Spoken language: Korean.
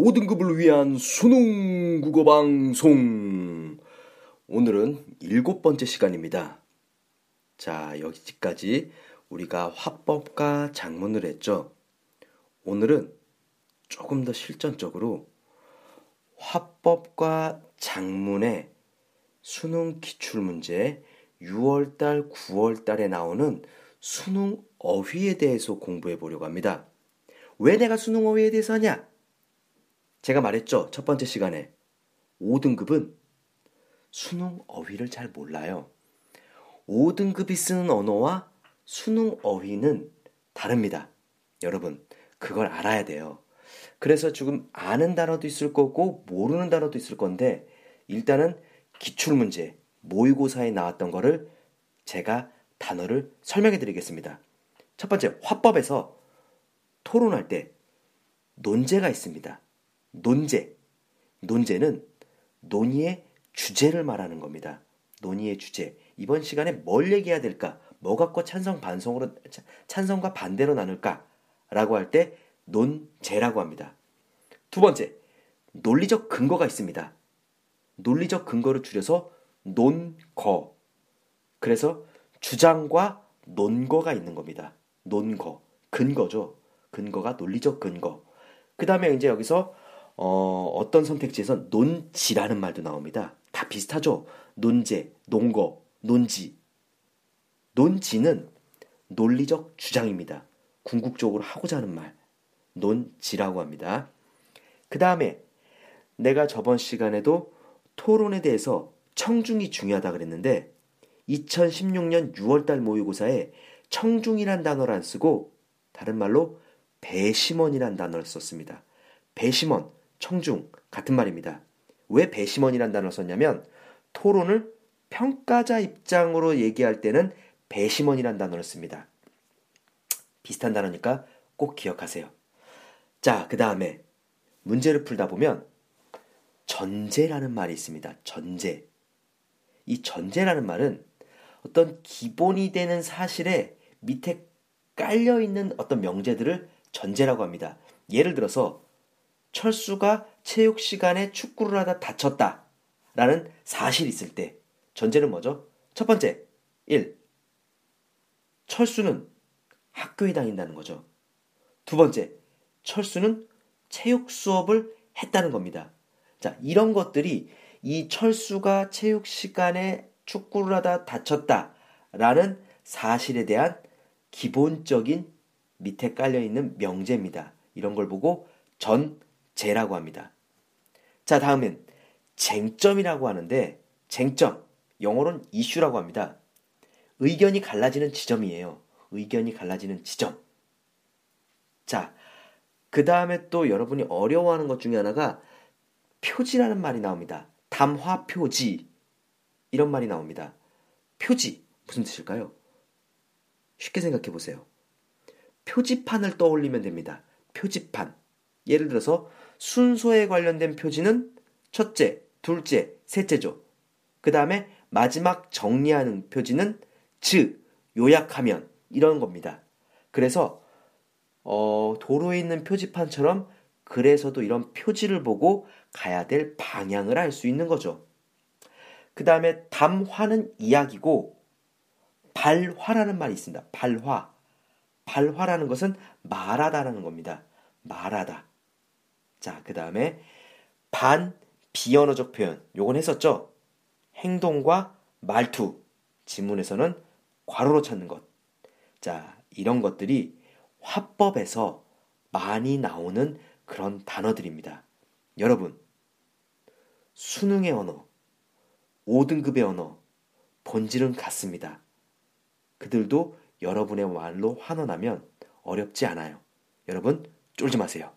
5등급을 위한 수능 국어 방송 오늘은 일곱 번째 시간입니다 자 여기까지 우리가 화법과 작문을 했죠. 오늘은 조금 더 실전적으로 화법과 작문의 수능 기출문제 6월달, 9월달에 나오는 수능 어휘에 대해서 공부해 보려고 합니다. 왜 내가 수능 어휘에 대해서 하냐? 제가 말했죠. 첫 번째 시간에 5등급은 수능 어휘를 잘 몰라요. 5등급이 쓰는 언어와 수능 어휘는 다릅니다. 여러분, 그걸 알아야 돼요. 그래서 지금 아는 단어도 있을 거고 모르는 단어도 있을 건데 일단은 기출문제, 모의고사에 나왔던 거를 제가 단어를 설명해 드리겠습니다. 첫 번째, 화법에서 토론할 때 논제가 있습니다. 논제. 논제는 논의의 주제를 말하는 겁니다. 논의의 주제. 이번 시간에 뭘 얘기해야 될까? 뭐 갖고 찬성 반성으로 찬성과 반대로 나눌까? 라고 할 때 논제라고 합니다. 두 번째, 논리적 근거가 있습니다. 논리적 근거를 줄여서 논거. 그래서 주장과 논거가 있는 겁니다. 논거. 근거죠. 근거가 논리적 근거. 그 다음에 이제 여기서 어, 어떤 선택지에서 논지라는 말도 나옵니다. 다 비슷하죠? 논제, 논거, 논지. 논지는 논리적 주장입니다. 궁극적으로 하고자 하는 말. 논지라고 합니다. 그 다음에 내가 저번 시간에도 토론에 대해서 청중이 중요하다 그랬는데 2016년 6월달 모의고사에 청중이란 단어를 안 쓰고 다른 말로 배심원이란 단어를 썼습니다. 배심원, 청중 같은 말입니다. 왜 배심원이란 단어를 썼냐면 토론을 평가자 입장으로 얘기할 때는 배심원이란 단어를 씁니다. 비슷한 단어니까 꼭 기억하세요. 자, 그 다음에 문제를 풀다 보면 전제라는 말이 있습니다. 전제. 이 전제라는 말은 어떤 기본이 되는 사실에 밑에 깔려 있는 어떤 명제들을 전제라고 합니다. 예를 들어서 철수가 체육 시간에 축구를 하다 다쳤다. 라는 사실이 있을 때 전제는 뭐죠? 첫 번째, 1. 철수는 학교에 다닌다는 거죠. 두 번째, 철수는 체육 수업을 했다는 겁니다. 자, 이런 것들이 이 철수가 체육 시간에 축구를 하다 다쳤다 라는 사실에 대한 기본적인 밑에 깔려 있는 명제입니다. 이런 걸 보고 전 제라고 합니다. 자, 다음엔 쟁점이라고 하는데 쟁점 영어로는 이슈라고 합니다. 의견이 갈라지는 지점이에요. 의견이 갈라지는 지점. 자, 그 다음에 또 여러분이 어려워하는 것 중에 하나가 표지라는 말이 나옵니다. 담화 표지. 이런 말이 나옵니다. 표지. 무슨 뜻일까요? 쉽게 생각해 보세요. 표지판을 떠올리면 됩니다. 표지판. 예를 들어서 순서에 관련된 표지는 첫째, 둘째, 셋째죠. 그 다음에 마지막 정리하는 표지는 즉, 요약하면 이런 겁니다. 그래서 어, 도로에 있는 표지판처럼 그래서도 이런 표지를 보고 가야 될 방향을 알 수 있는 거죠. 그 다음에 담화는 이야기고 발화라는 말이 있습니다. 발화. 발화라는 것은 말하다라는 겁니다. 말하다. 자, 그 다음에 반 비언어적 표현. 요건 했었죠? 행동과 말투. 지문에서는 괄호로 찾는 것. 자, 이런 것들이 화법에서 많이 나오는 그런 단어들입니다. 여러분, 수능의 언어, 5등급의 언어, 본질은 같습니다. 그들도 여러분의 말로 환원하면 어렵지 않아요. 여러분, 쫄지 마세요.